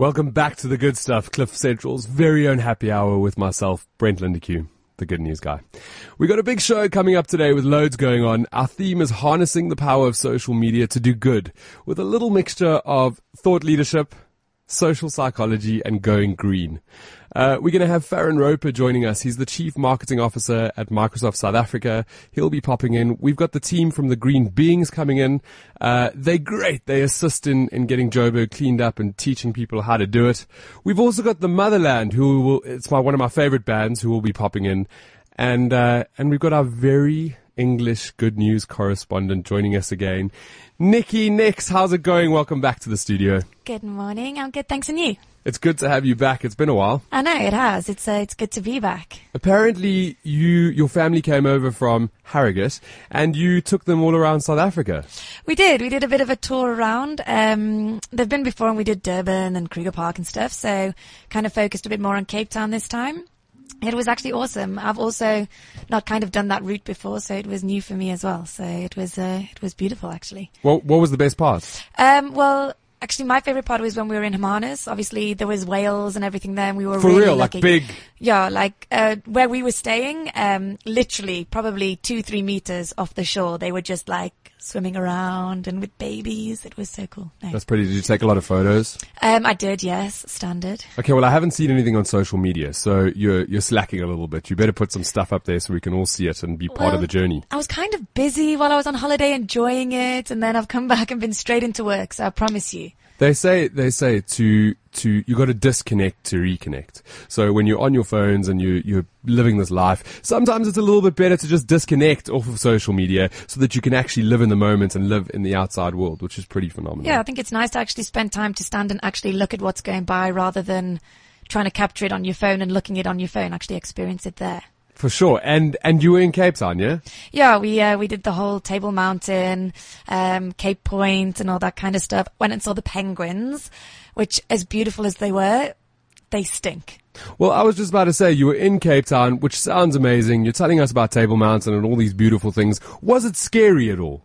Welcome back to the good stuff, Cliff Central's very own happy hour with myself, Brent Lindeque, the good news guy. We got a big show coming up today with loads going on. Our theme is harnessing the power of social media to do good with a little mixture of thought leadership, social psychology, and going green. Uh, we're going to have Farren Roper joining us. He's the Chief Marketing Officer at Microsoft South Africa. He'll be popping in. We've got the team from the Green Beings coming in. Uh, they're great. They assist in, in getting Joburg cleaned up and teaching people how to do it. We've also got the Motherland, who will, it's my, one of my favorite bands who will be popping in. And, uh, and we've got our very English good news correspondent joining us again. Nikki Nix, how's it going? Welcome back to the studio. Good morning. I'm good, thanks, and you? It's good to have you back. It's been a while. I know it has. It's uh, it's good to be back. Apparently, you your family came over from Harrogate, and you took them all around South Africa. We did. We did a bit of a tour around. Um, they've been before, and we did Durban and Kruger Park and stuff. So, kind of focused a bit more on Cape Town this time. It was actually awesome. I've also not kind of done that route before, so it was new for me as well. So it was uh, it was beautiful, actually. What what was the best part? Um, well, Actually, my favorite part was when we were in Hermanus. Obviously, there was whales and everything there, and we were For really real, lucky. like big. Yeah, like uh, where we were staying, um, literally probably two, three meters off the shore. They were just like swimming around and with babies. It was so cool. No. That's pretty. Did you take a lot of photos? Um, I did, yes, standard. Okay, well, I haven't seen anything on social media, so you're you're slacking a little bit. You better put some stuff up there so we can all see it and be part of the journey. I was kind of busy while I was on holiday, enjoying it, and then I've come back and been straight into work. So I promise you. They say they say to to you got to disconnect to reconnect. So when you're on your phones and you you're living this life, sometimes it's a little bit better to just disconnect off of social media so that you can actually live in the moment and live in the outside world, which is pretty phenomenal. Yeah, I think it's nice to actually spend time to stand and actually look at what's going by rather than trying to capture it on your phone and looking it on your phone, actually experience it there. For sure. And and you were in Cape Town, yeah? Yeah, we uh, we did the whole Table Mountain, um, Cape Point, and all that kind of stuff. Went and saw the penguins, which, as beautiful as they were, they stink. Well, I was just about to say you were in Cape Town, which sounds amazing. You're telling us about Table Mountain and all these beautiful things. Was it scary at all?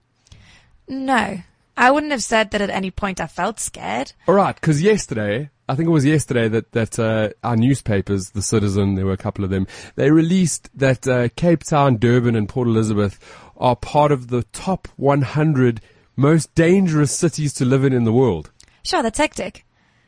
No, I wouldn't have said that at any point I felt scared. All right, because yesterday, I think it was yesterday that that uh, our newspapers, The Citizen, there were a couple of them, they released that uh, Cape Town, Durban, and Port Elizabeth are part of the top 100 most dangerous cities to live in in the world. Sure, that's hectic.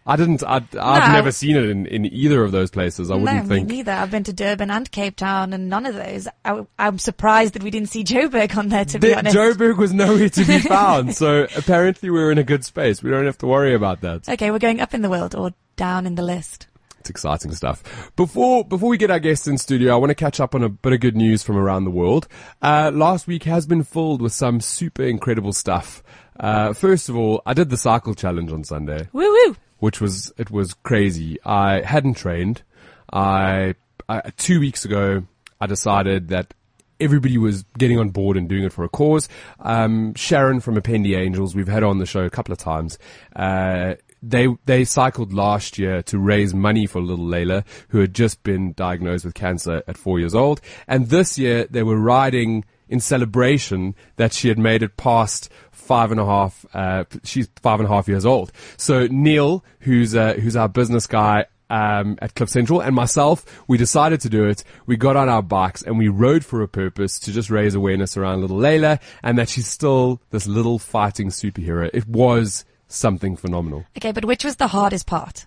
I didn't. I, I've No. never seen it in, in either of those places. I wouldn't me think. neither. I've been to Durban and Cape Town, and none of those. I, am surprised that we didn't see Joburg on there. To be honest, Joburg was nowhere to be found, so apparently we're in a good space. We don't have to worry about that. Okay, we're going up in the world or down in the list. It's exciting stuff. Before before we get our guests in studio, I want to catch up on a bit of good news from around the world. Uh, last week has been filled with some super incredible stuff. Uh, first of all, I did the cycle challenge on Sunday, Woo woo! Which was it was crazy. I hadn't trained. I, I two weeks ago I decided that everybody was getting on board and doing it for a cause. Um, Sharon from Appendi Angels, we've had her on the show a couple of times. Uh, they they cycled last year to raise money for little Layla, who had just been diagnosed with cancer at four years old, and this year they were riding in celebration that she had made it past five and a half. Uh, she's five and a half years old. So Neil, who's uh, who's our business guy um, at Cliff Central, and myself, we decided to do it. We got on our bikes and we rode for a purpose to just raise awareness around little Layla and that she's still this little fighting superhero. It was something phenomenal Okay, but which was the hardest part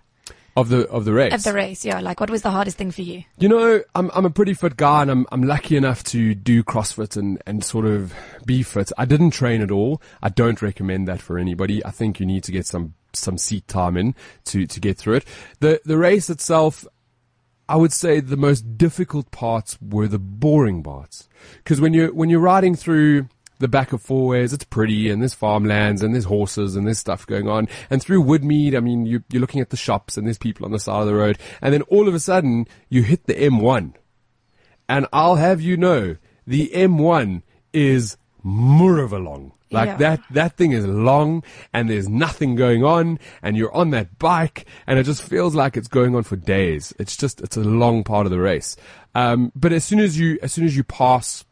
of the of the race. of the race? Yeah, like what was the hardest thing for you? You know, I'm I'm a pretty fit guy, and I'm I'm lucky enough to do CrossFit and and sort of be fit. I didn't train at all. I don't recommend that for anybody. I think you need to get some some seat time in to to get through it. The the race itself. I would say the most difficult parts were the boring parts. Cause when you're, when you're riding through the back of fourways, it's pretty and there's farmlands and there's horses and there's stuff going on. And through Woodmead, I mean, you, you're looking at the shops and there's people on the side of the road. And then all of a sudden you hit the M1. And I'll have you know, the M1 is Muravalong. Like Yeah. that, that thing is long and there's nothing going on and you're on that bike and it just feels like it's going on for days. It's just, it's a long part of the race. Um, but as soon as you, as soon as you pass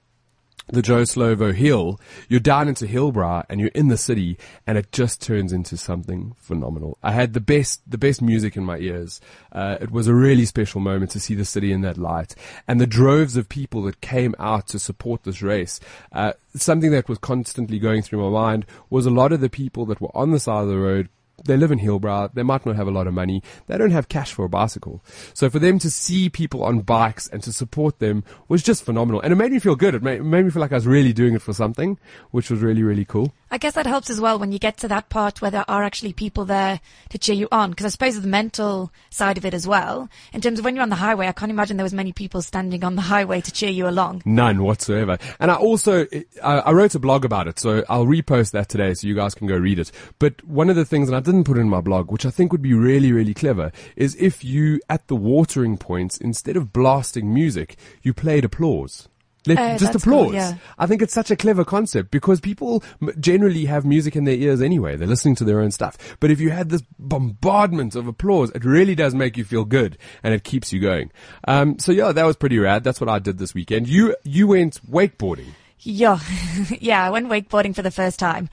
the Joe Slovo Hill, you're down into Hillbrow and you're in the city and it just turns into something phenomenal. I had the best, the best music in my ears. Uh, it was a really special moment to see the city in that light and the droves of people that came out to support this race. Uh, something that was constantly going through my mind was a lot of the people that were on the side of the road they live in Hillbrow. They might not have a lot of money. They don't have cash for a bicycle. So for them to see people on bikes and to support them was just phenomenal. And it made me feel good. It made, it made me feel like I was really doing it for something, which was really, really cool. I guess that helps as well when you get to that part where there are actually people there to cheer you on. Because I suppose the mental side of it as well, in terms of when you're on the highway, I can't imagine there was many people standing on the highway to cheer you along. None whatsoever. And I also, I, I wrote a blog about it, so I'll repost that today so you guys can go read it. But one of the things, and I didn't put in my blog, which I think would be really, really clever, is if you, at the watering points, instead of blasting music, you played applause. Let, Oh, just applause. cool, yeah. I think it's such a clever concept because people generally have music in their ears anyway. They're listening to their own stuff. But if you had this bombardment of applause, it really does make you feel good and it keeps you going. Um, so yeah, that was pretty rad. That's what I did this weekend. You, you went wakeboarding. Yeah, yeah, I went wakeboarding for the first time.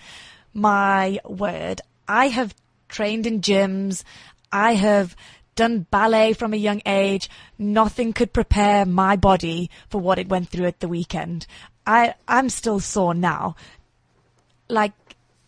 My word, I have trained in gyms. I have done ballet from a young age. Nothing could prepare my body for what it went through at the weekend. I, I'm still sore now. Like,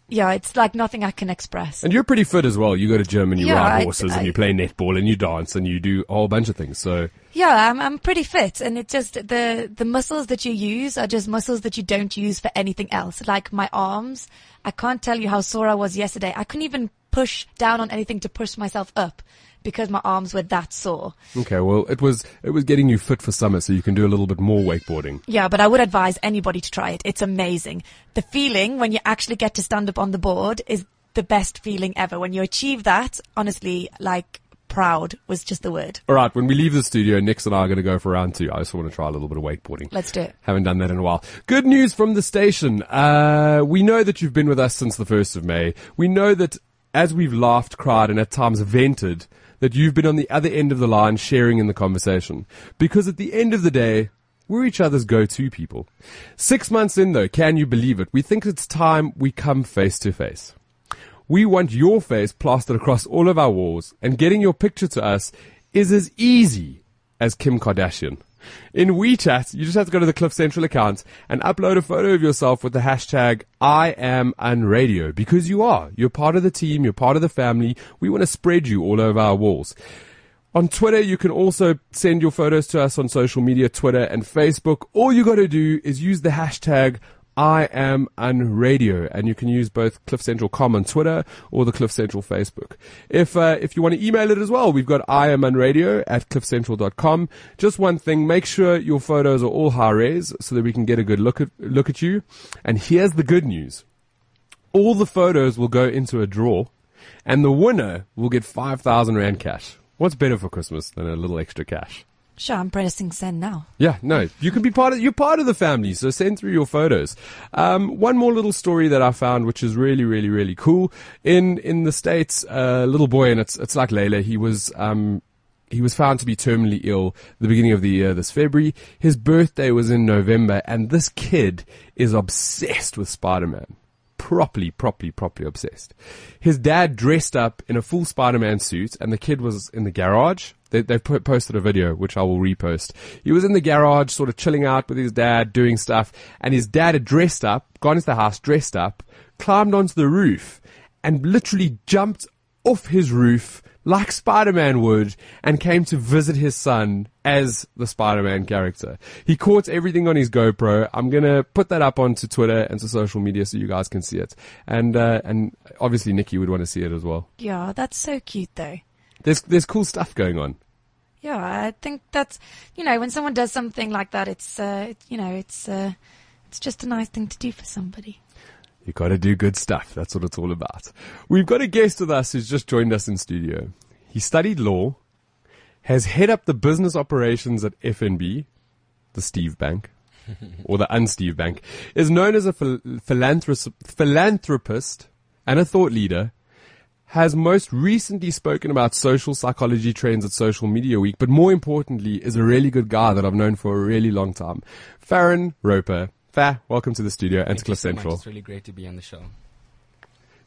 yeah, it's like nothing I can express. And you're pretty fit as well. You go to gym and you Yeah, ride I- horses I- and you play netball and you dance and you do a whole bunch of things. So Yeah, I'm I'm pretty fit, and it just the the muscles that you use are just muscles that you don't use for anything else. Like my arms, I can't tell you how sore I was yesterday. I couldn't even push down on anything to push myself up because my arms were that sore. okay, well it was it was getting you fit for summer, so you can do a little bit more wakeboarding. Yeah, but I would advise anybody to try it. It's amazing. The feeling when you actually get to stand up on the board is the best feeling ever. When you achieve that, honestly, like proud was just the word. All right, when we leave the studio, Nix and I are going to go for round two. I just want to try a little bit of wakeboarding. Let's do it. Haven't done that in a while. Good news from the station. Uh, we know that you've been with us since the 1st of May. We know that as we've laughed, cried, and at times vented, that you've been on the other end of the line sharing in the conversation. Because at the end of the day, we're each other's go-to people. Six months in though, can you believe it? We think it's time we come face to face. We want your face plastered across all of our walls, and getting your picture to us is as easy as Kim Kardashian. In WeChat, you just have to go to the Cliff Central account and upload a photo of yourself with the hashtag I am unradio because you are. You're part of the team. You're part of the family. We want to spread you all over our walls. On Twitter, you can also send your photos to us on social media, Twitter and Facebook. All you got to do is use the hashtag I am on radio, and you can use both Cliff Central com on Twitter or the Cliff Central Facebook. If uh, if you want to email it as well, we've got I am on radio at cliffcentral.com. Just one thing, make sure your photos are all high res so that we can get a good look at look at you. And here's the good news: all the photos will go into a draw, and the winner will get five thousand rand cash. What's better for Christmas than a little extra cash? Sure, I'm pressing send now. Yeah, no, you can be part of, you're part of the family, so send through your photos. Um, one more little story that I found, which is really, really, really cool. In, in the States, a little boy, and it's, it's like Layla, he was, um, he was found to be terminally ill the beginning of the year this February. His birthday was in November, and this kid is obsessed with Spider-Man properly, properly, properly obsessed. His dad dressed up in a full Spider-Man suit and the kid was in the garage. They, put, posted a video, which I will repost. He was in the garage, sort of chilling out with his dad, doing stuff, and his dad had dressed up, gone into the house, dressed up, climbed onto the roof, and literally jumped off his roof like Spider-Man would and came to visit his son as the Spider-Man character. He caught everything on his GoPro. I'm gonna put that up onto Twitter and to social media so you guys can see it. And, uh, and obviously Nikki would want to see it as well. Yeah, that's so cute though. There's, there's cool stuff going on. Yeah, I think that's you know when someone does something like that, it's uh, you know it's uh, it's just a nice thing to do for somebody. You gotta do good stuff. That's what it's all about. We've got a guest with us who's just joined us in studio. He studied law, has head up the business operations at FNB, the Steve Bank, or the unsteve Bank, is known as a phil- philanthrop- philanthropist and a thought leader, has most recently spoken about social psychology trends at Social Media Week, but more importantly is a really good guy that I've known for a really long time. Farren Roper, Fair, welcome to the studio and to Thank you Cliff so much. Central. It's really great to be on the show.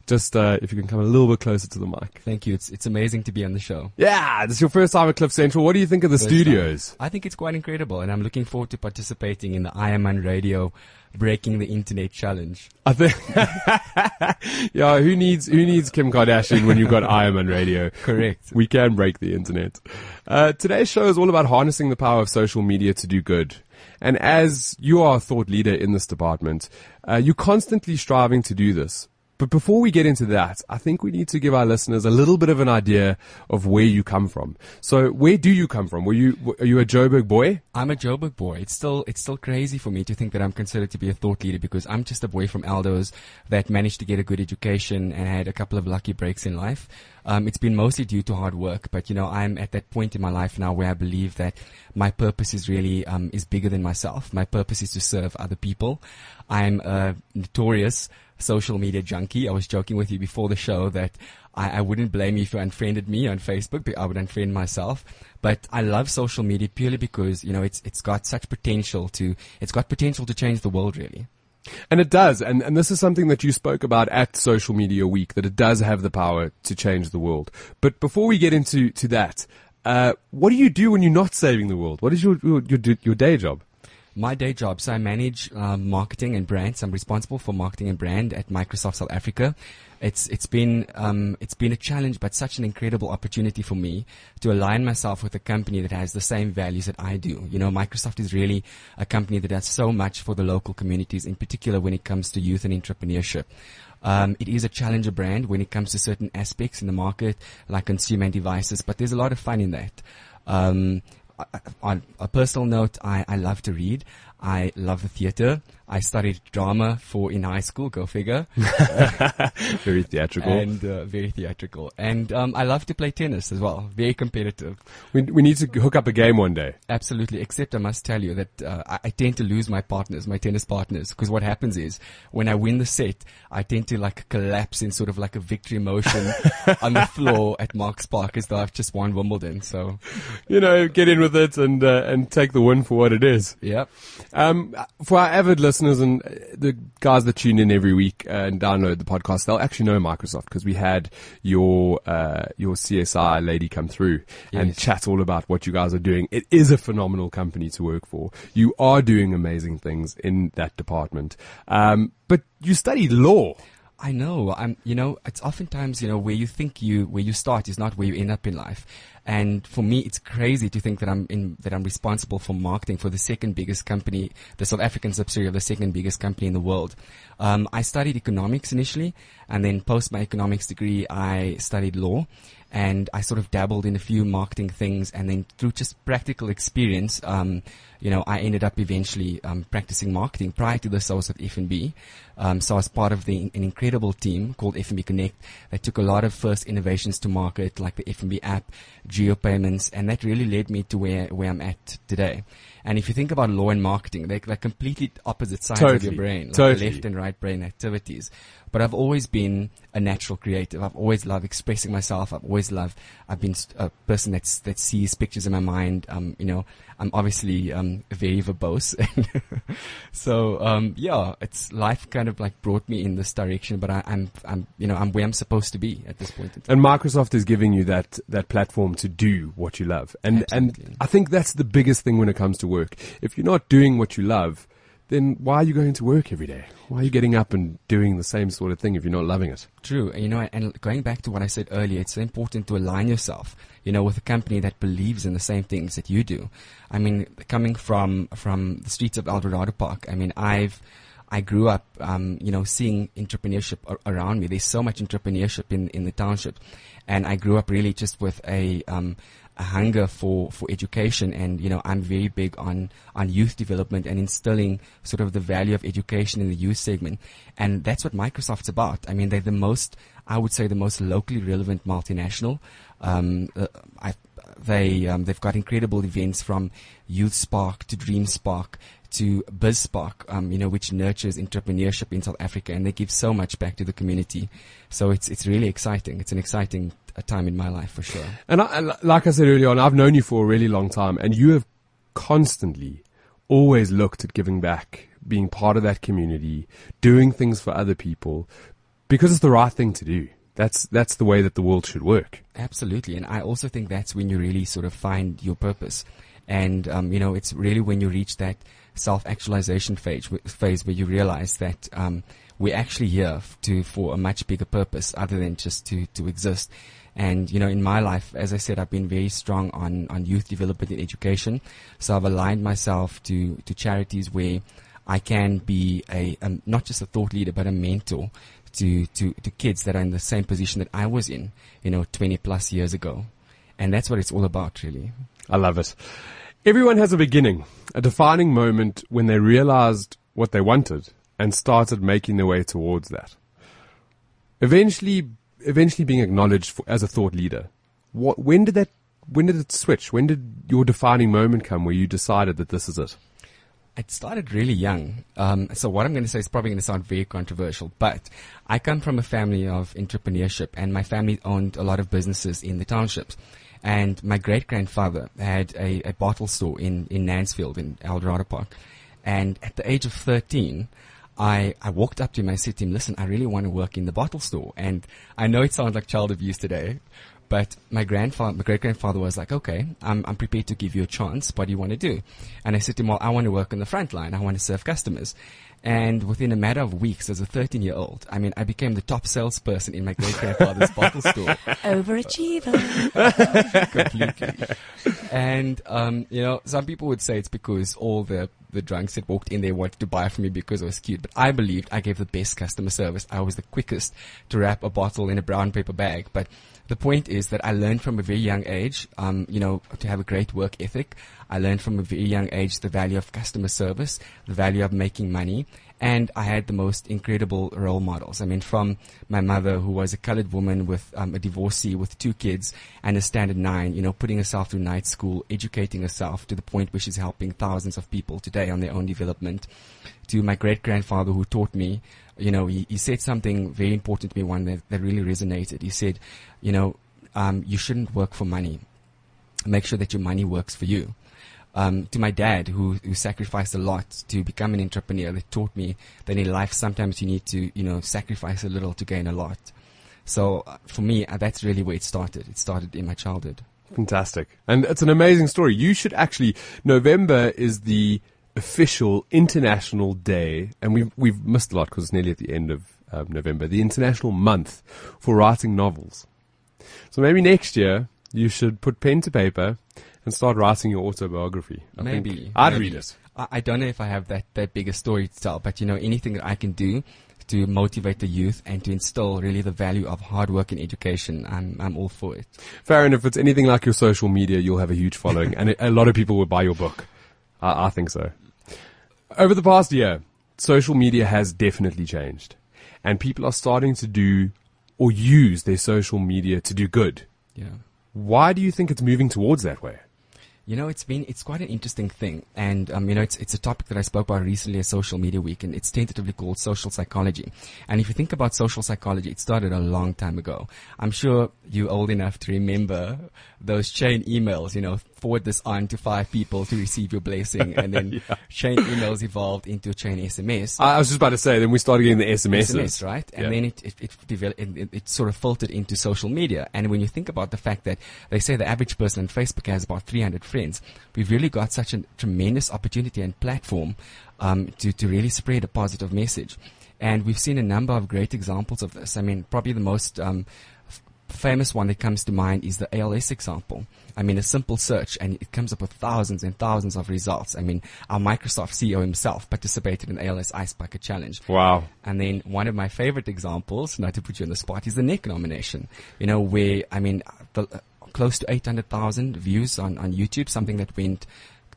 Just uh, if you can come a little bit closer to the mic. Thank you. It's it's amazing to be on the show. Yeah, this is your first time at Cliff Central. What do you think of the First studios? I think it's quite incredible, and I'm looking forward to participating in the Ironman Radio Breaking the Internet Challenge. I think, yeah, who needs who needs Kim Kardashian when you've got Ironman Radio? Correct. We can break the internet. Uh, today's show is all about harnessing the power of social media to do good. And as you are a thought leader in this department, uh, you're constantly striving to do this. But before we get into that, I think we need to give our listeners a little bit of an idea of where you come from. So, where do you come from? Were you are you a Joburg boy? I'm a Joburg boy. It's still it's still crazy for me to think that I'm considered to be a thought leader because I'm just a boy from Eldos that managed to get a good education and had a couple of lucky breaks in life. Um, it's been mostly due to hard work, but you know I'm at that point in my life now where I believe that my purpose is really um, is bigger than myself. My purpose is to serve other people. I'm notorious social media junkie. I was joking with you before the show that I, I wouldn't blame you if you unfriended me on Facebook. but I would unfriend myself. But I love social media purely because you know it's it's got such potential to it's got potential to change the world really. And it does. And, and this is something that you spoke about at Social Media Week, that it does have the power to change the world. But before we get into to that, uh, what do you do when you're not saving the world? What is your, your, your, your day job? My day job, so I manage um, marketing and brands. I'm responsible for marketing and brand at Microsoft South Africa. It's it's been um, it's been a challenge, but such an incredible opportunity for me to align myself with a company that has the same values that I do. You know, Microsoft is really a company that does so much for the local communities, in particular when it comes to youth and entrepreneurship. Um, it is a challenger brand when it comes to certain aspects in the market, like consumer and devices, but there's a lot of fun in that. Um, on a personal note, I, I love to read. I love the theater. I studied drama for in high school. Go figure. Very theatrical. and uh, very theatrical. And um, I love to play tennis as well. Very competitive. we, we need to hook up a game one day. Absolutely. Except I must tell you that uh, I, I tend to lose my partners, my tennis partners, because what happens is when I win the set, I tend to like collapse in sort of like a victory motion on the floor at Mark's Park as though I've just won Wimbledon. So, You know, get in with it and, uh, and take the win for what it is. yep. Um, for our avid listeners and uh, the guys that tune in every week and download the podcast, they'll actually know Microsoft because we had your uh, your CSI lady come through and chat all about what you guys are doing. It is a phenomenal company to work for. You are doing amazing things in that department. Um, but you studied law. I know. I'm, you know, it's oftentimes, you know, where you think you, where you start is not where you end up in life. And for me, it's crazy to think that I'm in, that I'm responsible for marketing for the second biggest company, the South African subsidiary of the second biggest company in the world. Um, I studied economics initially, and then post my economics degree, I studied law. And I sort of dabbled in a few marketing things, and then through just practical experience, um, you know, I ended up eventually um, practicing marketing. Prior to this, I was at FNB, um, so I was part of the, an incredible team called FNB Connect that took a lot of first innovations to market, like the FNB app, geo payments, and that really led me to where, where I'm at today. And if you think about law and marketing, they're like completely opposite sides of your brain, like Totally. left and right brain activities. But I've always been a natural creative. I've always loved expressing myself. I've always loved. I've been a person that's that sees pictures in my mind. Um, you know, I'm obviously um very verbose, so um yeah, it's life kind of like brought me in this direction. But I, I'm I'm you know I'm where I'm supposed to be at this point. In time. And Microsoft is giving you that, that platform to do what you love. And, Absolutely. and I think that's the biggest thing when it comes to work. If you're not doing what you love, then why are you going to work every day? Why are you getting up and doing the same sort of thing if you're not loving it? True. You know, and going back to what I said earlier, it's important to align yourself, you know, with a company that believes in the same things that you do. I mean, coming from, from the streets of Eldorado Park, I mean, I've, I grew up, um, you know, seeing entrepreneurship ar- around me. There's so much entrepreneurship in, in the township. And I grew up really just with a, um, a hunger for, for education and, you know, I'm very big on, on youth development and instilling sort of the value of education in the youth segment. And that's what Microsoft's about. I mean, they're the most, I would say the most locally relevant multinational. Um, uh, I, they, um, they've got incredible events from YouthSpark to DreamSpark to BizSpark, um, you know, which nurtures entrepreneurship in South Africa, and they give so much back to the community. So it's it's really exciting. It's an exciting uh, time in my life for sure. And, I, and like I said earlier on, I've known you for a really long time and you have constantly always looked at giving back being part of that community, doing things for other people because it's the right thing to do. That's, that's the way that the world should work. Absolutely. And I also think that's when you really sort of find your purpose. And, um, you know, it's really when you reach that self-actualization phase, phase where you realize that, um, we're actually here to, for a much bigger purpose other than just to, to exist. And, you know, in my life, as I said, I've been very strong on, on youth development and education. So I've aligned myself to, to charities where I can be a, not just a thought leader, but a mentor to, to, to kids that are in the same position that I was in, you know, 20 plus years ago. And that's what it's all about, really. I love it. Everyone has a beginning, a defining moment when they realized what they wanted and started making their way towards that. Eventually, eventually being acknowledged for, as a thought leader. What, when did that, when did it switch? When did your defining moment come where you decided that this is it? It started really young. Um, so what I'm going to say is probably going to sound very controversial, but I come from a family of entrepreneurship and my family owned a lot of businesses in the townships. And my great grandfather had a, a bottle store in, in Nancefield in Eldorado Park. And at the age of 13, I, I walked up to him. I said to him, listen, I really want to work in the bottle store. And I know it sounds like child abuse today, but my grandfather, my great grandfather was like, okay, I'm, I'm prepared to give you a chance. What do you want to do? And I said to him, well, I want to work on the front line. I want to serve customers. And within a matter of weeks, as a 13 year old, I mean, I became the top salesperson in my great grandfather's bottle store. Overachiever. completely. And um, you know, some people would say it's because all the the drunks that walked in there wanted to buy from me because I was cute. But I believed I gave the best customer service. I was the quickest to wrap a bottle in a brown paper bag. But the point is that I learned from a very young age, um, you know, to have a great work ethic. I learned from a very young age the value of customer service, the value of making money, and I had the most incredible role models. I mean, from my mother, who was a colored woman with um, a divorcee with two kids and a standard nine, you know, putting herself through night school, educating herself to the point where she's helping thousands of people today on their own development. To my great grandfather, who taught me, you know, he, he said something very important to me, one that, that really resonated. He said, you know, um, you shouldn't work for money. Make sure that your money works for you um, to my dad, who, who sacrificed a lot to become an entrepreneur, that taught me that in life sometimes you need to, you know, sacrifice a little to gain a lot. So uh, for me, uh, that's really where it started. It started in my childhood. Fantastic. And it's an amazing story. You should actually, November is the official international day, and we've, we've missed a lot because it's nearly at the end of um, November, the international month for writing novels. So maybe next year you should put pen to paper and start writing your autobiography. I Maybe. I'd maybe. read it. I, don't know if I have that, that big a story to tell, but you know, anything that I can do to motivate the youth and to instill really the value of hard work in education, I'm, I'm all for it. Farren, if it's anything like your social media, you'll have a huge following, and a lot of people will buy your book. I, I think so. Over the past year, social media has definitely changed, and people are starting to do or use their social media to do good. Yeah. Why do you think it's moving towards that way? You know, it's been it's quite an interesting thing, and um, you know, it's it's a topic that I spoke about recently at Social Media Week, and it's tentatively called social psychology. And if you think about social psychology, it started a long time ago. I'm sure you're old enough to remember those chain emails. You know, forward this on to five people to receive your blessing, and then chain emails evolved into a chain SMS. I was just about to say, then we started getting the SMSs. SMS, right? And Yeah. then it it it, developed, it, it sort of filtered into social media. And when you think about the fact that they say the average person on Facebook has about 300 friends, we've really got such a tremendous opportunity and platform um, to to really spread a positive message. And we've seen a number of great examples of this. I mean, probably the most um, famous one that comes to mind is the ALS example. I mean, a simple search and it comes up with thousands and thousands of results. I mean, our Microsoft CEO himself participated in the ALS Ice Bucket Challenge. Wow. And then one of my favorite examples, not to put you on the spot, is the Neknomination. You know, where, I mean, the, uh, close to 800,000 views on, on YouTube, something that went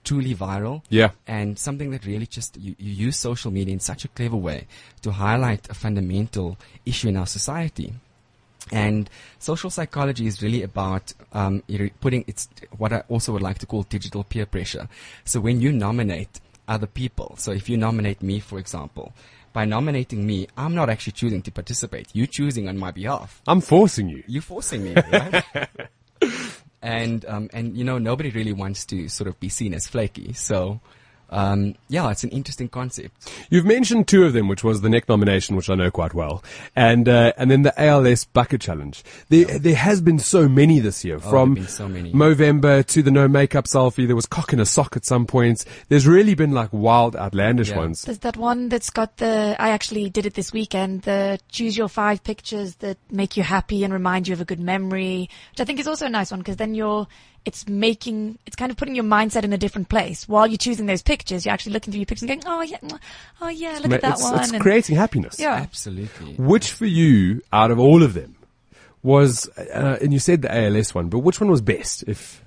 truly viral. Yeah. And something that really just, you, you use social media in such a clever way to highlight a fundamental issue in our society. And social psychology is really about um, putting it's what I also would like to call digital peer pressure. So when you nominate other people, so if you nominate me, for example, by nominating me, I'm not actually choosing to participate. You're choosing on my behalf. I'm forcing you. You're forcing me, right? and um, and you know nobody really wants to sort of be seen as flaky. So um, yeah, it's an interesting concept. You've mentioned two of them, which was the Neknomination, which I know quite well, and uh, and then the ALS bucket challenge. There there has been so many this year, Oh, from there've been so many. Movember to the no makeup selfie. There was cock in a sock at some points. There's really been like wild, outlandish Yeah. ones. There's that one that's got the, I actually did it this weekend, the choose your five pictures that make you happy and remind you of a good memory, which I think is also a nice one because then you're, it's making, it's kind of putting your mindset in a different place. While you're choosing those pictures, you're actually looking through your pictures and going, oh yeah, oh yeah, look Ma- at that it's, one. it's and- creating happiness. yeah. Absolutely. Which for you, out of all of them, was, uh, and you said the ALS one, but which one was best? If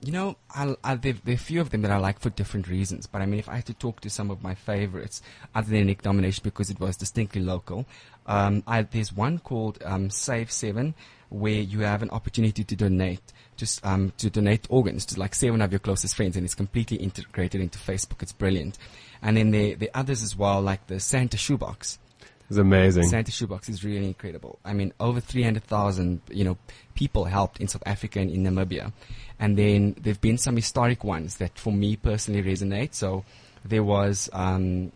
You know, I'll, i there, there are a few of them that I like for different reasons. But I mean, if I had to talk to some of my favorites, other than Neknomination because it was distinctly local, um, I, there's one called um, Save Seven, where you have an opportunity to donate, just um, to donate organs to like seven of your closest friends, and it's completely integrated into Facebook. It's brilliant. And then there, are others as well, like the Santa Shoebox. it's amazing. Santa Shoebox is really incredible. I mean, over 300,000, you know, people helped in South Africa and in Namibia. And then there've been some historic ones that for me personally resonate. So there was, um,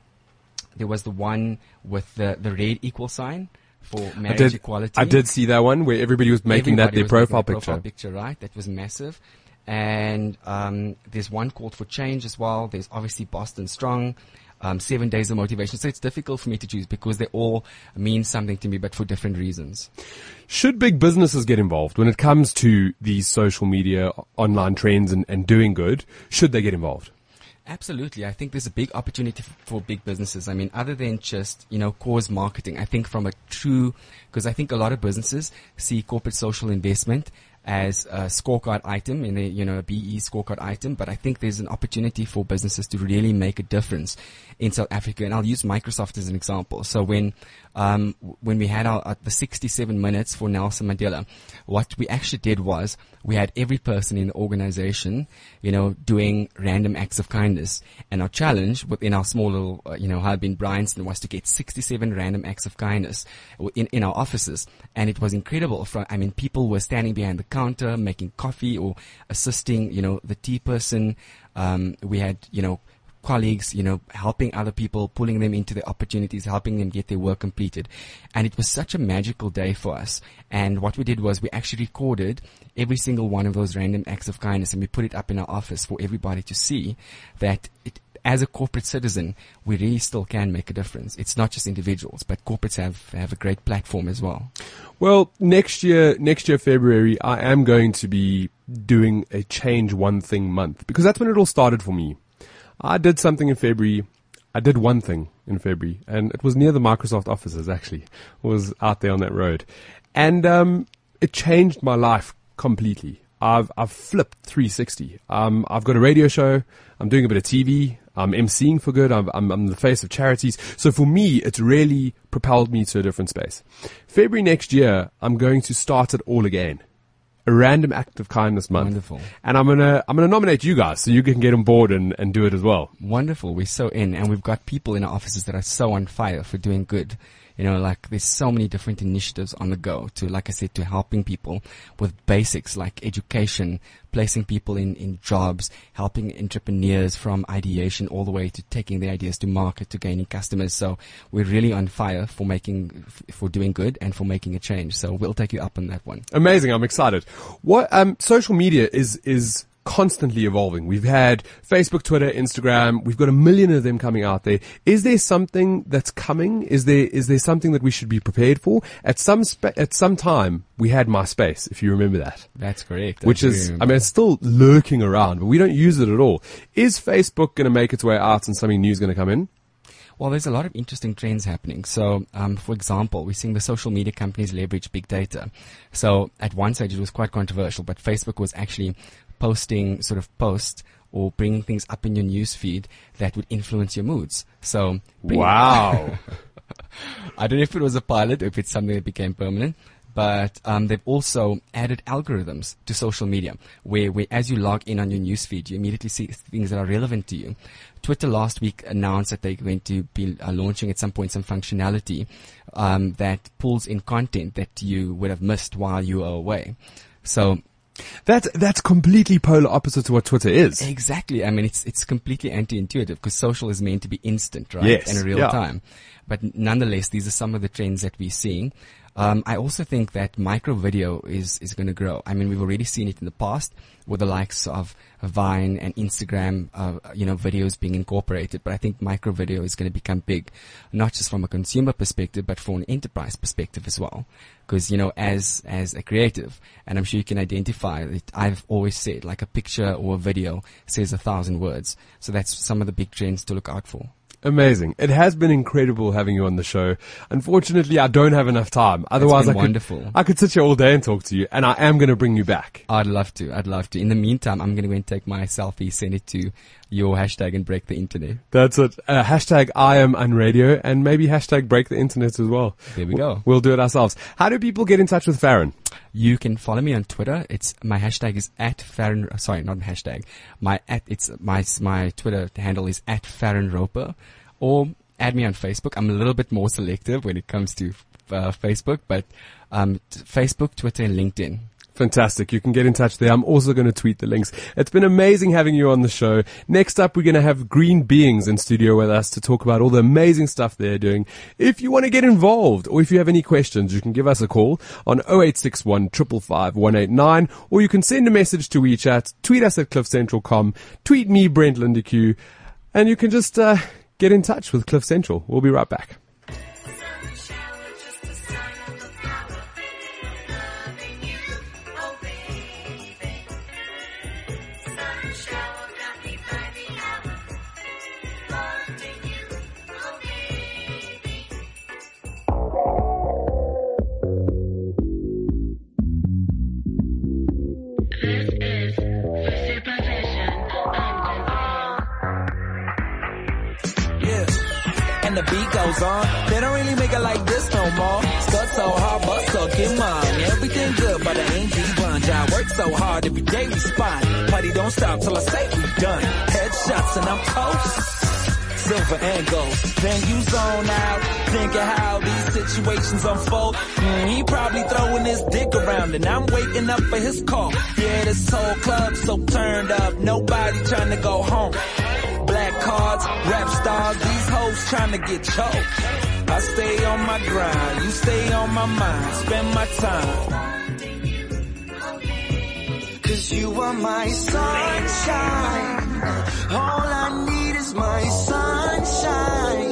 there was the one with the, the red equal sign for I marriage did, equality. I did see that one where everybody was making that their making profile picture. Profile picture, right? That was massive. And um, there's one called for change as well. There's obviously Boston Strong, um, Seven Days of Motivation. So it's difficult for me to choose because they all mean something to me, but for different reasons. Should big businesses get involved when it comes to these social media online trends and, and doing good? Should they get involved? Absolutely. I think there's a big opportunity for big businesses. I mean, other than just, you know, cause marketing, I think from a true, because I think a lot of businesses see corporate social investment as a scorecard item in a, you know, a BE scorecard item, but I think there's an opportunity for businesses to really make a difference in South Africa. And I'll use Microsoft as an example. So when, um, when we had our, uh, the 67 minutes for Nelson Mandela, what we actually did was we had every person in the organization, you know, doing random acts of kindness. And our challenge within our small little, uh, you know, hub in Bryanston was to get 67 random acts of kindness in, in our offices. And it was incredible. From, I mean, people were standing behind the counter, making coffee or assisting, you know, the tea person. Um, we had, you know, colleagues, you know, helping other people, pulling them into the opportunities, helping them get their work completed. And it was such a magical day for us. And what we did was we actually recorded every single one of those random acts of kindness and we put it up in our office for everybody to see that it, as a corporate citizen, we really still can make a difference. It's not just individuals, but corporates have, have a great platform as well. Well, next year, next year February, I am going to be doing a change one thing month because that's when it all started for me. I did something in February. I did one thing in February, and it was near the Microsoft offices. Actually, it was out there on that road, and um, it changed my life completely. I've I've flipped 360. Um, I've got a radio show. I'm doing a bit of TV. I'm emceeing for good. I'm, I'm, I'm the face of charities. So for me, it's really propelled me to a different space. February next year, I'm going to start it all again. A random act of kindness month. Wonderful. And I'm gonna, I'm gonna nominate you guys so you can get on board and, and do it as well. Wonderful. We're so in, and we've got people in our offices that are so on fire for doing good. You know, like there's so many different initiatives on the go to, like I said, to helping people with basics like education, placing people in, in jobs, helping entrepreneurs from ideation all the way to taking their ideas to market to gaining customers. So we're really on fire for making, for doing good and for making a change. So we'll take you up on that one. Amazing. I'm excited. What, um, social media is, is constantly evolving. We've had Facebook, Twitter, Instagram. We've got a million of them coming out there. Is there something that's coming? Is there, is there something that we should be prepared for? At some, at some time, we had MySpace, if you remember that. That's correct. Which is, I mean, it's still lurking around, but we don't use it at all. Is Facebook going to make its way out and something new is going to come in? Well, there's a lot of interesting trends happening. So, um, for example, we're seeing the social media companies leverage big data. So, at one stage, it was quite controversial, but Facebook was actually posting sort of posts or bringing things up in your news feed that would influence your moods. So, Wow. I don't know if it was a pilot or if it's something that became permanent, but um, they've also added algorithms to social media where, where as you log in on your newsfeed, you immediately see things that are relevant to you. Twitter last week announced that they're going to be uh, launching at some point some functionality um, that pulls in content that you would have missed while you were away. So That's that's completely polar opposite to what Twitter is. Exactly. I mean, it's it's completely anti-intuitive because social is meant to be instant, right? Yes, In real yeah. time. But nonetheless, these are some of the trends that we're seeing. Um, I also think that micro video is, is going to grow. I mean, we've already seen it in the past with the likes of Vine and Instagram, uh, you know, videos being incorporated. But I think micro video is going to become big, not just from a consumer perspective, but from an enterprise perspective as well. Because, you know, as, as a creative, and I'm sure you can identify that I've always said like a picture or a video says a thousand words. So that's some of the big trends to look out for. Amazing. It has been incredible having you on the show. Unfortunately, I don't have enough time. Otherwise, I could, wonderful. I could sit here all day and talk to you, and I am going to bring you back. I'd love to. I'd love to. In the meantime, I'm going to go and take my selfie, send it to your hashtag and break the internet. That's it. Uh, hashtag I am unradio and maybe hashtag break the internet as well. There we go. We'll do it ourselves. How do people get in touch with Farren? You can follow me on Twitter. It's my hashtag is at Farren. Sorry, not hashtag. My at it's my my Twitter handle is at Farren Roper, or add me on Facebook. I'm a little bit more selective when it comes to uh, Facebook, but um, t- Facebook, Twitter, and LinkedIn. Fantastic. You can get in touch there. I'm also going to tweet the links. It's been amazing having you on the show. Next up, we're going to have Green Beings in studio with us to talk about all the amazing stuff they're doing. If you want to get involved or if you have any questions, you can give us a call on 0861 555 189 or you can send a message to WeChat, tweet us at cliffcentral.com, tweet me, Brent Lindeque, and you can just, uh, get in touch with Cliff Central. We'll be right back. Day we. Party don't stop till I say we done. Headshots and I'm toast. Silver and gold. Then you zone out, thinking how these situations unfold. Mm, he probably throwing his dick around and I'm waiting up for his call. Yeah, this whole club so turned up, nobody trying to go home. Black cards, rap stars, these hoes trying to get choked. I stay on my grind, you stay on my mind, spend my time. Cause you are my sunshine. All I need is my sunshine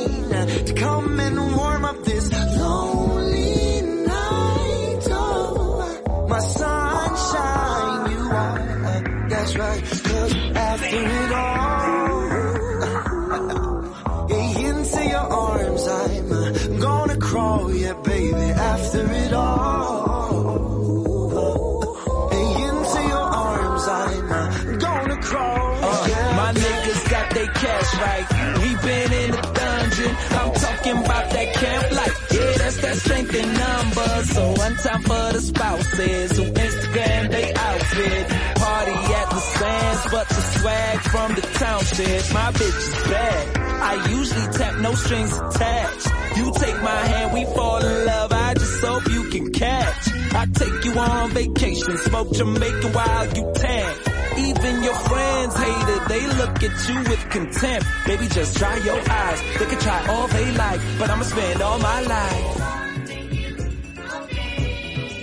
So one time for the spouses who Instagram they outfit. Party at the sands, but the swag from the township. My bitch is bad. I usually tap no strings attached. You take my hand, we fall in love. I just hope you can catch. I take you on vacation, smoke Jamaican while you tan. Even your friends hate it, they look at you with contempt. Baby, just dry your eyes. They can try all they like, but I'ma spend all my life.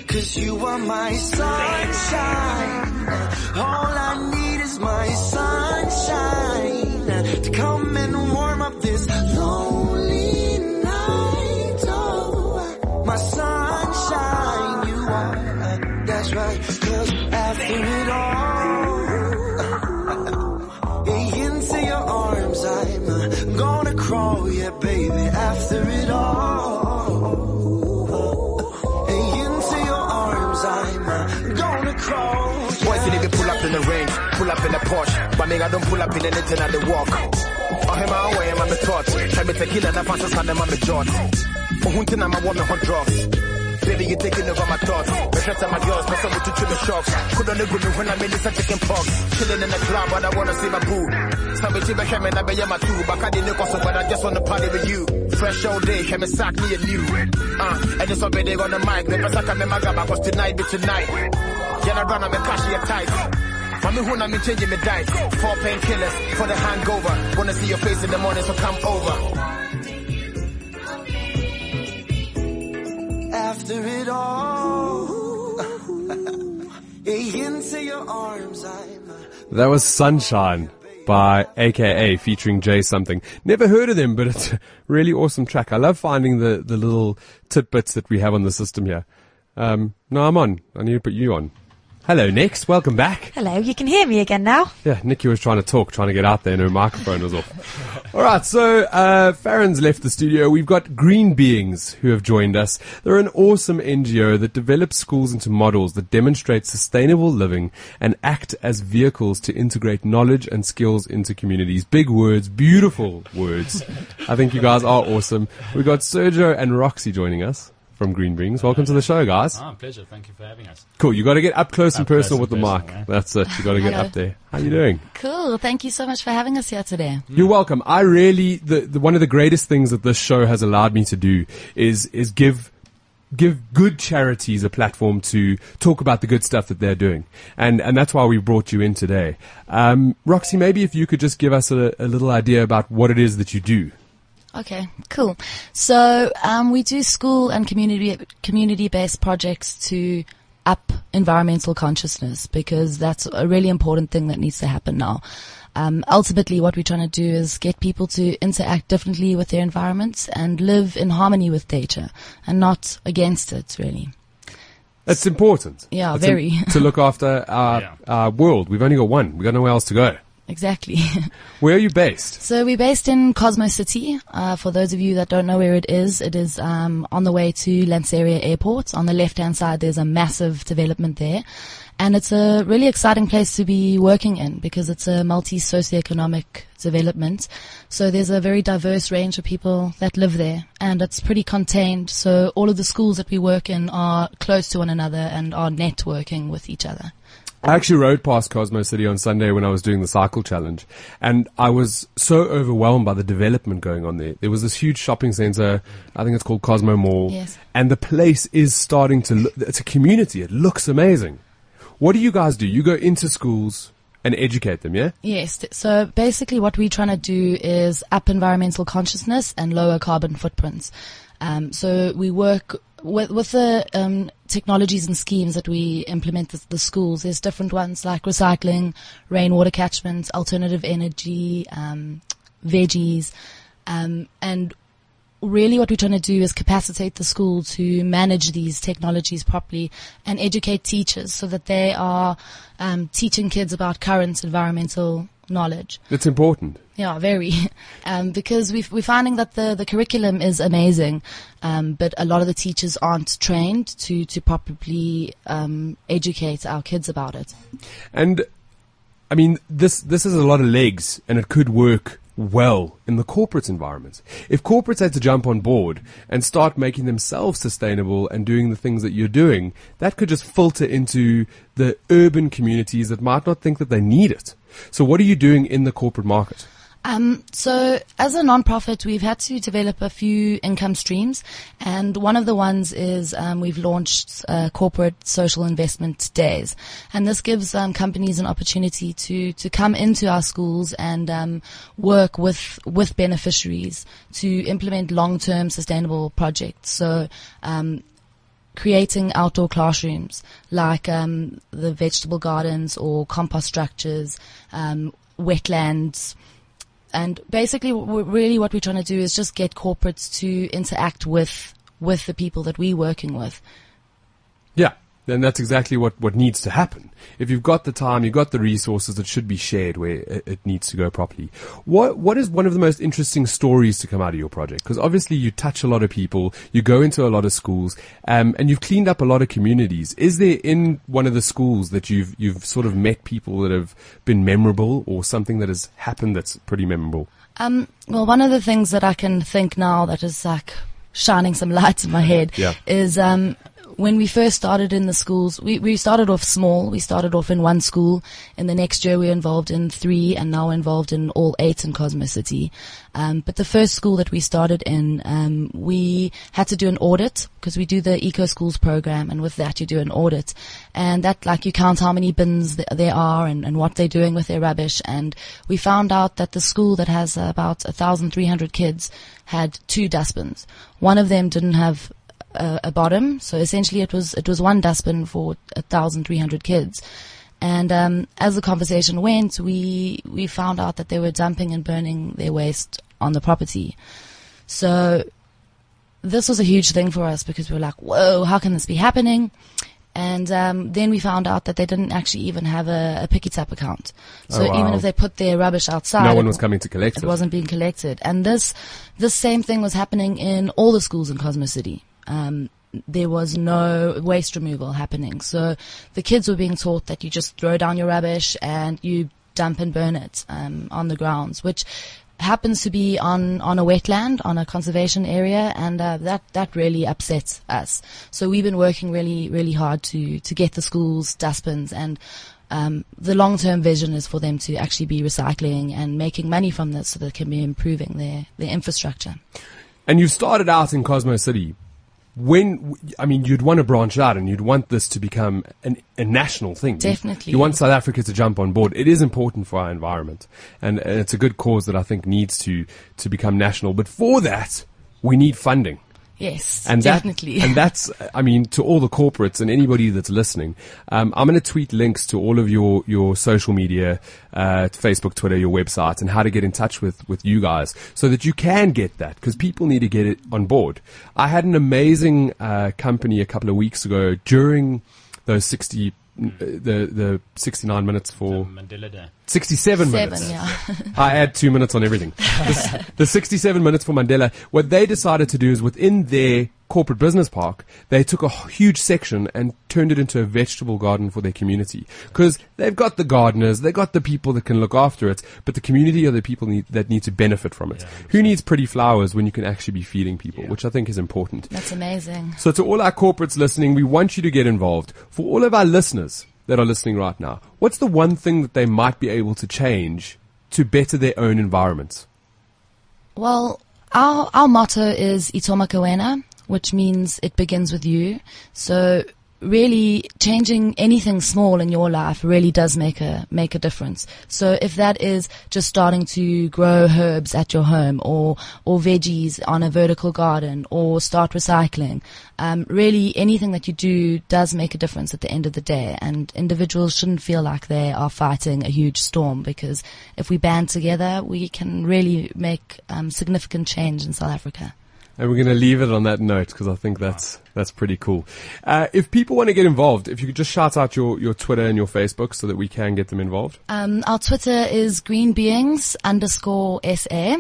Cause you are my sunshine. All I need is my sunshine to come and warm up this lonely Porsche. But nigga don't pull up in anything at the walk. Oh, him, I I'm a thought. Try me tequila, and us on them, I'm a jot. Oh, hunting, I'm a woman, hot drugs. Baby, you taking over my thoughts. The shots at my girls, but some to chill the shocks. Could only go me when I'm in this chicken pox. Chilling in the club, but I wanna see my boo. Some bitch, you hear me, I be my two. Back I didn't go but I just wanna party with you. Fresh all day, hear me sack me a new. Uh, and it's already on the mic. The best I can make my gaba, cause tonight be tonight. Yeah, I run, I'm a cash your tight. Mommy, who I'm changing my diet. Four painkillers for the hangover. Wanna see your face in the morning, so come over. After it all, into your arms, I'm. That was Sunshine by AKA featuring Jay something. Never heard of them, but it's a really awesome track. I love finding the, the little tidbits that we have on the system here. Um, no, I'm on. I need to put you on. Hello, Nix. Welcome back. Hello, you can hear me again now. Yeah, Nikki was trying to talk, trying to get out there, and her microphone was off. All right, so uh, Farren's left the studio. We've got Green Beings who have joined us. They're an awesome NGO that develops schools into models that demonstrate sustainable living and act as vehicles to integrate knowledge and skills into communities. Big words, beautiful words. I think you guys are awesome. We've got Sergio and Roxy joining us from Green Beings. Welcome to the show, guys. Ah, pleasure. Thank you for having us. Cool. You got to get up close and Up close personal and with the mic. yeah. That's it. You got to get up there. How you doing? Cool. Thank you so much for having us here today. You're welcome. I really, the, the, one of the greatest things that this show has allowed me to do is, is give, give good charities a platform to talk about the good stuff that they're doing. And, and that's why we brought you in today. Um, Roxy, maybe if you could just give us a, a little idea about what it is that you do. Okay, cool. So um, we do school and community community based projects to up environmental consciousness because that's a really important thing that needs to happen now. Um, ultimately, what we're trying to do is get people to interact differently with their environments and live in harmony with nature and not against it, really. It's important. Yeah, It's very. im- to look after our, Yeah. our world. We've only got one. We've got nowhere else to go. Exactly. Where are you based? So we're based in Cosmo City. Uh, for those of you that don't know where it is, it is um, on the way to Lanseria Airport. On the left-hand side, there's a massive development there, and it's a really exciting place to be working in because it's a multi-socioeconomic development. So there's a very diverse range of people that live there, and it's pretty contained. So all of the schools that we work in are close to one another and are networking with each other. I actually rode past Cosmo City on Sunday when I was doing the cycle challenge, and I was so overwhelmed by the development going on there. There was this huge shopping center, I think it's called Cosmo Mall, Yes. and the place is starting to look, it's a community, it looks amazing. What do you guys do? You go into schools and educate them, yeah? Yes. So basically, what we're trying to do is up environmental consciousness and lower carbon footprints. Um, so we work with, with the um, technologies and schemes that we implement at the schools. There's different ones like recycling, rainwater catchments, alternative energy, um, veggies, um, and really what we're trying to do is capacitate the school to manage these technologies properly and educate teachers so that they are um, teaching kids about current environmental knowledge. It's important. Yeah, very. Um, because we've, we're finding that the, the curriculum is amazing, um, but a lot of the teachers aren't trained to, to properly um, educate our kids about it. And I mean, this this has a lot of legs, and it could work well in the corporate environment. If corporates had to jump on board and start making themselves sustainable and doing the things that you're doing, that could just filter into the urban communities that might not think that they need it. So, what are you doing in the corporate market? Um, so as a nonprofit, we've had to develop a few income streams, and one of the ones is um, we've launched uh, corporate social investment days, and this gives um, companies an opportunity to to come into our schools and um, work with with beneficiaries to implement long term sustainable projects. So. Um, creating outdoor classrooms like um, the vegetable gardens or compost structures, um, wetlands, and basically, really, what we're trying to do is just get corporates to interact with with the people that we're working with. Then that's exactly what, what needs to happen. If you've got the time, you've got the resources that should be shared where it, it needs to go properly. What, what is one of the most interesting stories to come out of your project? Because obviously you touch a lot of people, you go into a lot of schools, um, and you've cleaned up a lot of communities. Is there in one of the schools that you've, you've sort of met people that have been memorable or something that has happened that's pretty memorable? Um, well, one of the things that I can think now that is like shining some lights in my head Yeah. is um, when we first started in the schools, we, we started off small. We started off in one school. In the next year, we were involved in three, and now we're involved in all eight in Cosmo City. Um, but the first school that we started in, um, we had to do an audit because we do the Eco Schools program, and with that, you do an audit, and that like you count how many bins th- there are and, and what they're doing with their rubbish. And we found out that the school that has about 1,300 kids had two dustbins. One of them didn't have a, a bottom, so essentially it was it was one dustbin for 1,300 kids. And um, as the conversation went, we we found out that they were dumping and burning their waste on the property. So this was a huge thing for us because we were like, "Whoa, how can this be happening?" And um, then we found out that they didn't actually even have a, a Pikitup account. So Oh, wow. even if they put their rubbish outside, No one was coming to collect it. It wasn't being collected. And this, this same thing was happening in all the schools in Cosmo City. Um, there was no waste removal happening. So the kids were being taught that you just throw down your rubbish and you dump and burn it um, on the grounds, which happens to be on, on a wetland, on a conservation area, and uh, that, that really upsets us. So we've been working really, really hard to, to get the schools dustbins and um, the long-term vision is for them to actually be recycling and making money from this so they can be improving their, their infrastructure. And you started out in Cosmo City. When, I mean, you'd want to branch out and you'd want this to become an, a national thing. Definitely. You want South Africa to jump on board. It is important for our environment. And, and it's a good cause that I think needs to, to become national. But for that, we need funding. Yes, And definitely. That, and that's, I mean, to all the corporates and anybody that's listening, um, I'm going to tweet links to all of your, your social media, uh, Facebook, Twitter, your website, and how to get in touch with, with you guys so that you can get that because people need to get it on board. I had an amazing, uh, company a couple of weeks ago during those 60, uh, the, the 69 minutes for Mandela Day. 67 Seven, minutes. yeah. I add two minutes on everything. the, the 67 minutes for Mandela. What they decided to do is within their corporate business park, they took a huge section and turned it into a vegetable garden for their community. Because they've got the gardeners, they've got the people that can look after it, but the community are the people need, that need to benefit from it. Who needs pretty flowers when you can actually be feeding people, which I think is important. That's amazing. So to all our corporates listening, we want you to get involved. For all of our listeners that are listening right now, what's the one thing that they might be able to change to better their own environment? Well, our our motto is Itoma Kawena, which means it begins with you. So really changing anything small in your life really does make a make a difference. So if that is just starting to grow herbs at your home or or veggies on a vertical garden or start recycling, um, really anything that you do does make a difference at the end of the day. And individuals shouldn't feel like they are fighting a huge storm because if we band together, we can really make um, significant change in South Africa. And we're going to leave it on that note because I think that's that's pretty cool. Uh, if people want to get involved, if you could just shout out your, your Twitter and your Facebook so that we can get them involved. Um, our Twitter is Green Beings underscore SA.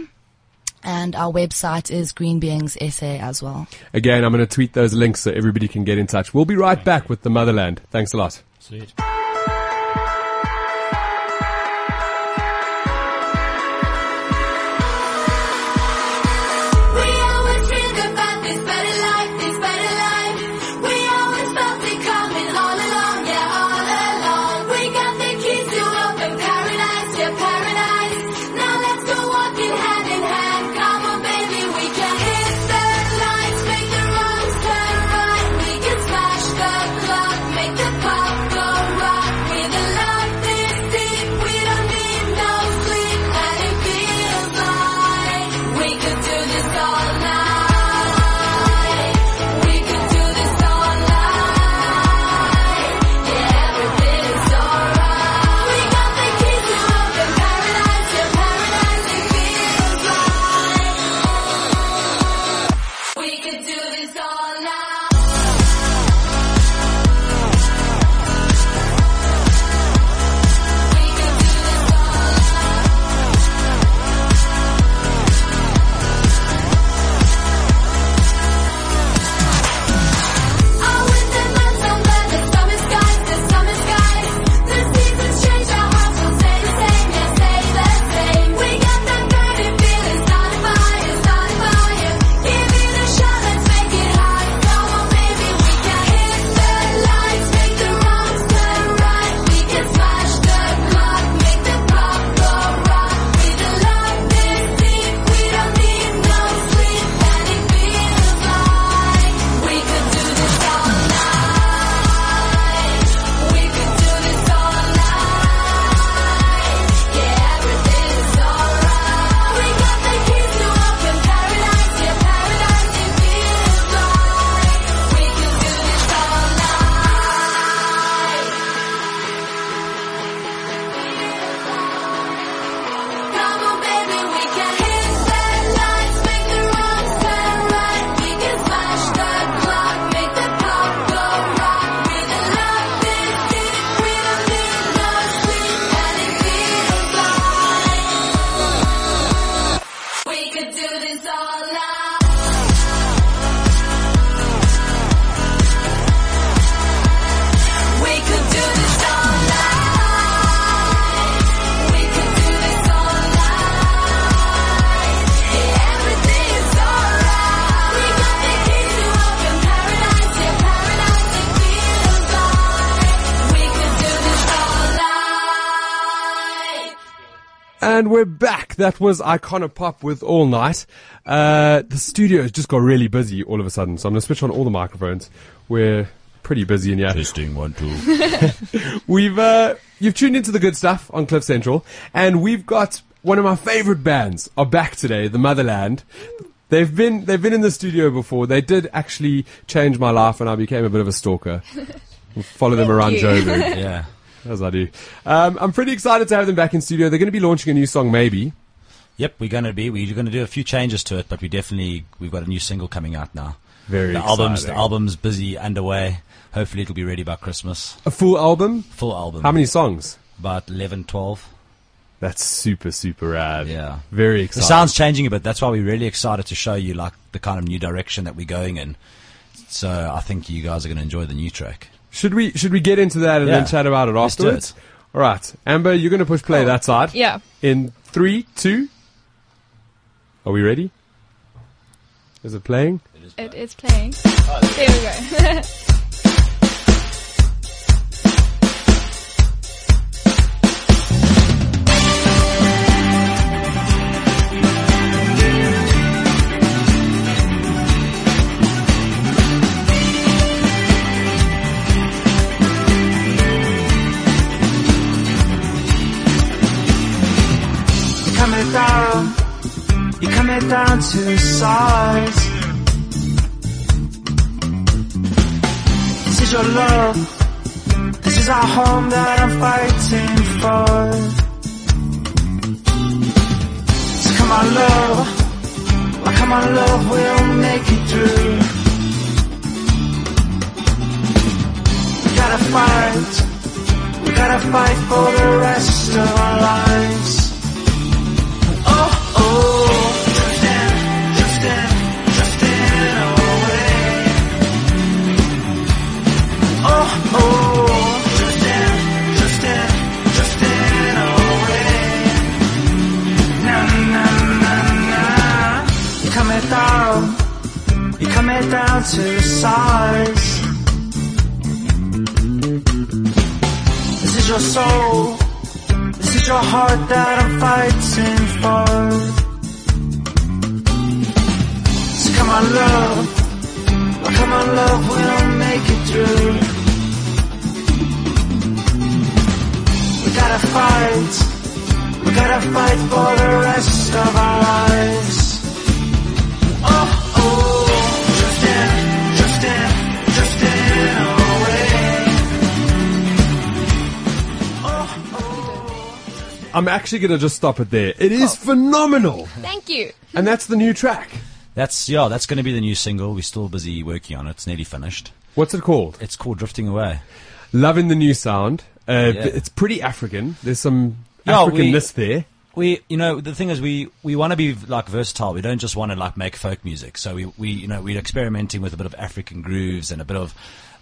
And our website is Green Beings SA as well. Again, I'm going to tweet those links so everybody can get in touch. We'll be right back with the motherland. Thanks a lot. Sweet. And we're back. That was Icona Pop with All Night. Uh, the studio has just got really busy all of a sudden, so I'm going to switch on all the microphones. We're pretty busy in here. Testing one, two. We've uh, you've tuned into the good stuff on Cliff Central, and we've got one of my favorite bands are back today, the Motherland. They've been they've been in the studio before. They did actually change my life, and I became a bit of a stalker. Follow them around you. Joburg. Yeah. As I do. Um, I'm pretty excited to have them back in studio. They're going to be launching a new song, maybe. Yep, we're going to be. We're going to do a few changes to it, but we definitely we've got a new single coming out now. Very the album's the album's busy underway. Hopefully, it'll be ready by Christmas. A full album. Full album. How many songs? About 11, 12. That's super super rad. Yeah, Very The sound's changing a bit. That's why we're really excited to show you like the kind of new direction that we're going in. So I think you guys are going to enjoy the new track. Should we should we get into that and Yeah. then chat about it Let's do afterwards? All right, Amber, you're going to push play that side. Yeah. In three, two. Are we ready? Is it playing? It is playing. There we go. you're down to size. This is your love, this is our home that I'm fighting for. So come on, love, oh, come on, love, we'll make it through. We gotta fight, we gotta fight for the rest of our lives. Oh, oh, you're down to size. This is your soul. This is your heart that I'm fighting for. So come on, love. Come on, love, we'll make it through. We gotta fight. We gotta fight for the rest of our lives. I'm actually going to just stop it there. It is phenomenal. Thank you. And that's the new track. That's yeah, that's going to be the new single. We're still busy working on it. It's nearly finished. What's it called? It's called Drifting Away. Loving the new sound. Uh, Yeah. It's pretty African. There's some Yeah, we- Africanness there. We, you know, the thing is, we, we want to be like versatile. We don't just want to like make folk music. So we, we, you know, we're experimenting with a bit of African grooves and a bit of,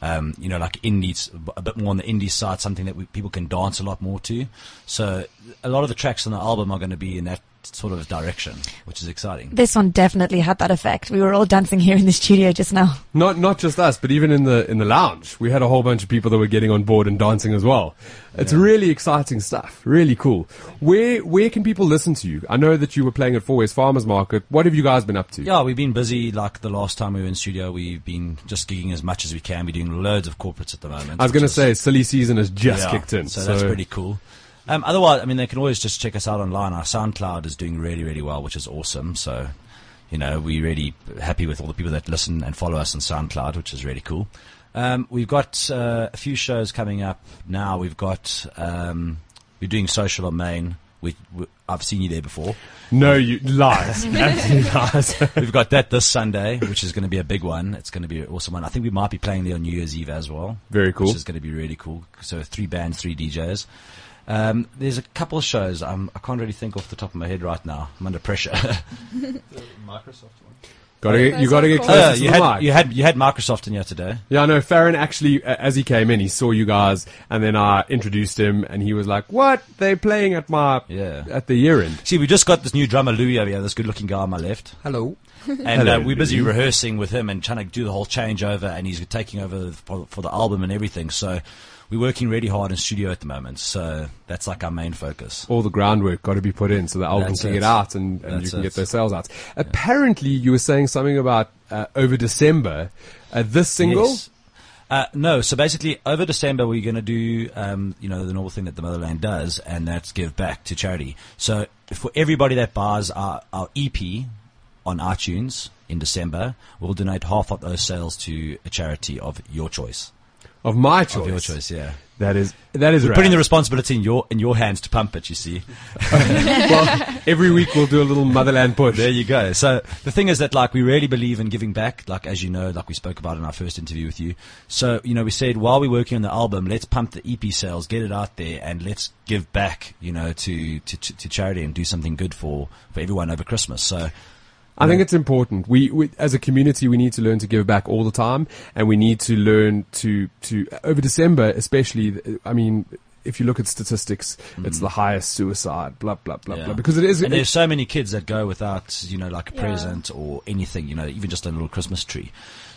um, you know, like indies, a bit more on the indie side, something that we, people can dance a lot more to. So a lot of the tracks on the album are going to be in that sort of direction, which is exciting. This one definitely had that effect. We were all dancing here in the studio just now. Not not just us, but even in the in the lounge, we had a whole bunch of people that were getting on board and dancing as well. It's really exciting stuff. Really cool. Where where can people listen to you? I know that you were playing at Fourways Farmers Market. What have you guys been up to? Yeah, we've been busy. Like the last time we were in studio, we've been just gigging as much as we can. We're doing loads of corporates at the moment. I was going to say, silly season has just Yeah, kicked in. So, that's pretty cool. Um, otherwise, I mean, they can always just check us out online. Our SoundCloud is doing really, really well, which is awesome. So, you know, we're really happy with all the people that listen and follow us on SoundCloud, which is really cool. Um, we've got uh, a few shows coming up now. We've got um, we're doing Social on Main. We, we, I've seen you there before. No, you lies. Absolutely lies. We've got that this Sunday, which is going to be a big one. It's going to be an awesome one. I think we might be playing there on New Year's Eve as well. Very cool. Which is going to be really cool. So three bands, three DJs. Um, there's a couple of shows. Um, I can't really think off the top of my head right now. I'm under pressure. the Microsoft one. Gotta get, you got to get closer yeah, to you the had mic. you had you had Microsoft in here today. Yeah, I know. Farren actually, a- as he came in, he saw you guys, and then I introduced him, and he was like, "What? They playing at my Yeah. at the year end?" See, we just got this new drummer Louis over here, this good-looking guy on my left. Hello. And Hello, uh, we're busy Louis. rehearsing with him and trying to do the whole changeover, and he's taking over for, for the album and everything. So we're working really hard in studio at the moment. So that's like our main focus. All the groundwork got to be put in so the album That's can it. get out and, and you can it. get those sales out. Apparently, you were saying something about uh, over December. Uh, this single, Yes. Uh, no, so basically over December we're going to do, um, you know, the normal thing that the Motherland does, and that's give back to charity. So for everybody that buys our, our EP on iTunes in December, we'll donate half of those sales to a charity of your choice. Of my choice. Of your choice, yeah. That is that is We're putting the responsibility in your in your hands to pump it. You see. well, every week we'll do a little motherland push. There you go. So the thing is that like we really believe in giving back, like as you know, like we spoke about in our first interview with you. So, you know, we said while we're working on the album, let's pump the EP sales, get it out there and let's give back, you know, to, to, to, to charity and do something good for, for everyone over Christmas. So I think it's important. We, we, as a community, we need to learn to give back all the time, and we need to learn to to over December, especially. I mean, if you look at statistics, it's the highest suicide. Blah blah blah Mm. Yeah. blah. Because it is. and it- there's so many kids that go without, you know, like a Yeah. present or anything, you know, even just a little Christmas tree.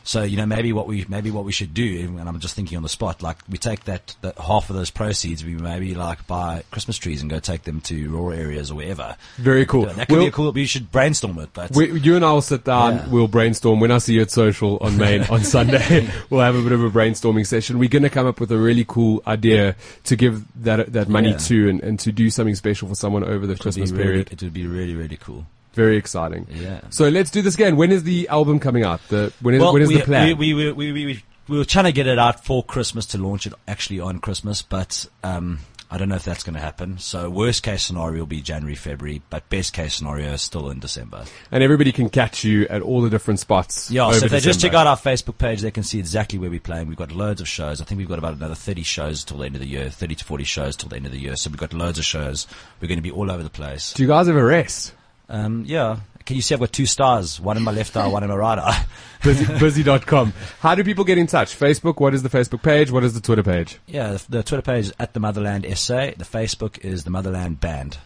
So, you know, maybe what we, maybe what we should do, and I'm just thinking on the spot, like we take that, that half of those proceeds, we maybe like buy Christmas trees and go take them to rural areas or wherever. Very cool. Yeah, that could We'll- be a cool, we should brainstorm it, but we, you and I will sit down. Yeah. We'll brainstorm. When I see you at social on Main on Sunday, we'll have a bit of a brainstorming session. We're going to come up with a really cool idea to give that that money Yeah. to, and, and to do something special for someone over the it Christmas really- period. it would be really, really cool. Very exciting. Yeah. So let's do this again. When is the album coming out? The when is well, when is we, the plan? We, we, we, we, we, we were trying to get it out for Christmas to launch it actually on Christmas, but um, I don't know if that's going to happen. So worst case scenario will be January, February, but best case scenario is still in December. and everybody can catch you at all the different spots. Yeah, so if they just check out our Facebook page, they can see exactly where we're playing. We've got loads of shows. I think we've got about another 30 shows till the end of the year, 30 to 40 shows till the end of the year. So we've got loads of shows. We're going to be all over the place. Do you guys have a rest? Um, yeah. Can you see I've got two stars, one in my left eye, one in my right eye. Busy, busy.com. How do people get in touch? Facebook, what is the Facebook page? What is the Twitter page? Yeah, the, the Twitter page is at the Motherland SA. The Facebook is the Motherland Band.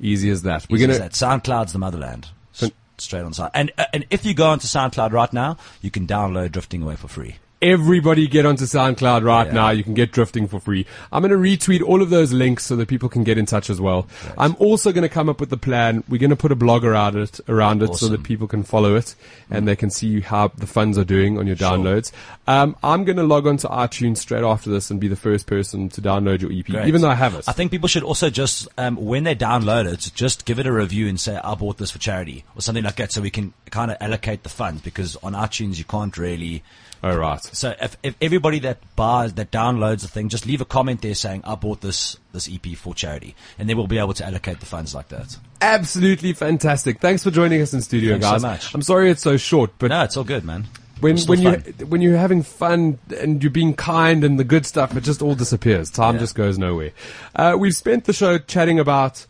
Easy as that. We're Easy gonna as that. SoundCloud's the Motherland. S- Straight on side. And uh, and if you go onto SoundCloud right now, you can download Drifting Away for free. Everybody get onto SoundCloud right Yeah. now. You can get drifting for free. I'm going to retweet all of those links so that people can get in touch as well. I'm also going to come up with the plan. We're going to put a blog around it, around it so that people can follow it and they can see how the funds are doing on your downloads. Um, I'm going to log on to iTunes straight after this and be the first person to download your EP, Great. even though I have it. I think people should also just, um, when they download it, just give it a review and say, I bought this for charity or something like that so we can kind of allocate the funds because on iTunes you can't really. Oh, right. So if, if everybody that buys, that downloads the thing, just leave a comment there saying, I bought this, this EP for charity. And then we'll be able to allocate the funds like that. Absolutely fantastic. Thanks for joining us in studio, Thanks so guys. much. I'm sorry it's so short, but No, it's all good, man. when when you when you're having fun and you're being kind and the good stuff, it just all disappears. Time just goes nowhere. Uh, we've spent the show chatting about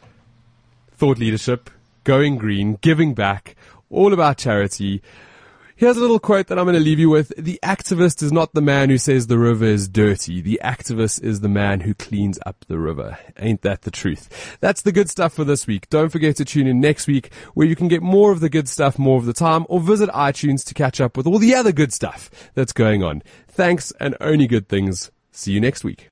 thought leadership, going green, giving back, all about charity. Here's a little quote that I'm going to leave you with. The activist is not the man who says the river is dirty. The activist is the man who cleans up the river. Ain't that the truth? That's the good stuff for this week. Don't forget to tune in next week where you can get more of the good stuff more of the time or visit iTunes to catch up with all the other good stuff that's going on. Thanks and only good things. See you next week.